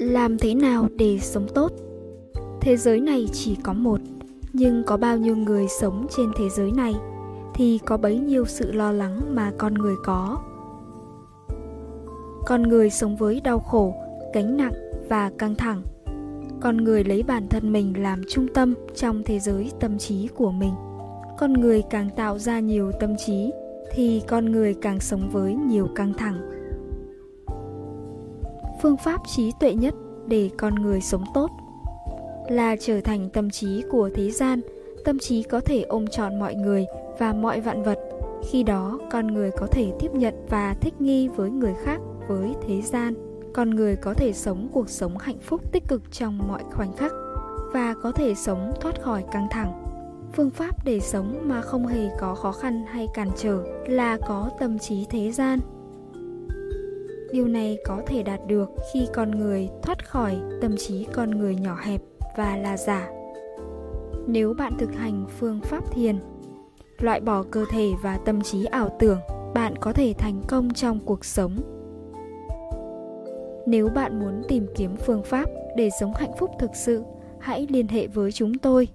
làm thế nào để sống tốt? Thế giới này chỉ có một, nhưng có bao nhiêu người sống trên thế giới này thì có bấy nhiêu sự lo lắng mà con người có. Con người sống với đau khổ, gánh nặng và căng thẳng. Con người lấy bản thân mình làm trung tâm trong thế giới tâm trí của mình. Con người càng tạo ra nhiều tâm trí thì con người càng sống với nhiều căng thẳng phương pháp trí tuệ nhất để con người sống tốt. Là trở thành tâm trí của thế gian, tâm trí có thể ôm trọn mọi người và mọi vạn vật. Khi đó, con người có thể tiếp nhận và thích nghi với người khác, với thế gian. Con người có thể sống cuộc sống hạnh phúc tích cực trong mọi khoảnh khắc và có thể sống thoát khỏi căng thẳng. Phương pháp để sống mà không hề có khó khăn hay cản trở là có tâm trí thế gian điều này có thể đạt được khi con người thoát khỏi tâm trí con người nhỏ hẹp và là giả. Nếu bạn thực hành phương pháp thiền, loại bỏ cơ thể và tâm trí ảo tưởng, bạn có thể thành công trong cuộc sống. Nếu bạn muốn tìm kiếm phương pháp để sống hạnh phúc thực sự, hãy liên hệ với chúng tôi.